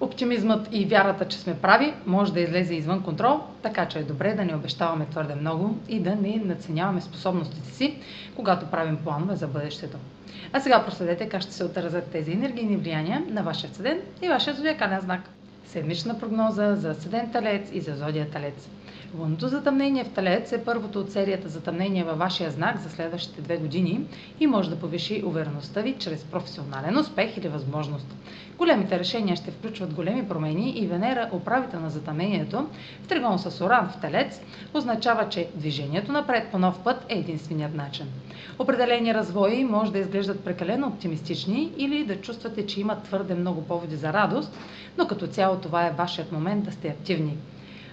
Оптимизмът и вярата, че сме прави, може да излезе извън контрол, така че е добре да не обещаваме твърде много и да не наценяваме способностите си, когато правим планове за бъдещето. А сега проследете как ще се отразят тези енергийни влияния на вашия седен и вашия зодиакален знак. Седмична прогноза за седен талец и за зодия талец. Лунното затъмнение в Талец е първото от серията затъмнения във вашия знак за следващите две години и може да повиши увереността ви чрез професионален успех или възможност. Големите решения ще включват големи промени и Венера, управител на затъмнението, в тригон с Оран в Телец, означава, че движението напред по нов път е единственият начин. Определени развои може да изглеждат прекалено оптимистични или да чувствате, че има твърде много поводи за радост, но като цяло това е вашият момент да сте активни.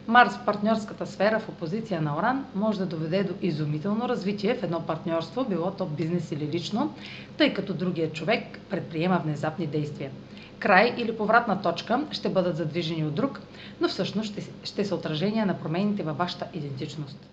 Марс в партньорската сфера в опозиция на Оран може да доведе до изумително развитие в едно партньорство, било то бизнес или лично, тъй като другият човек предприема внезапни действия. Край или повратна точка ще бъдат задвижени от друг, но всъщност ще, ще са отражения на промените във вашата идентичност.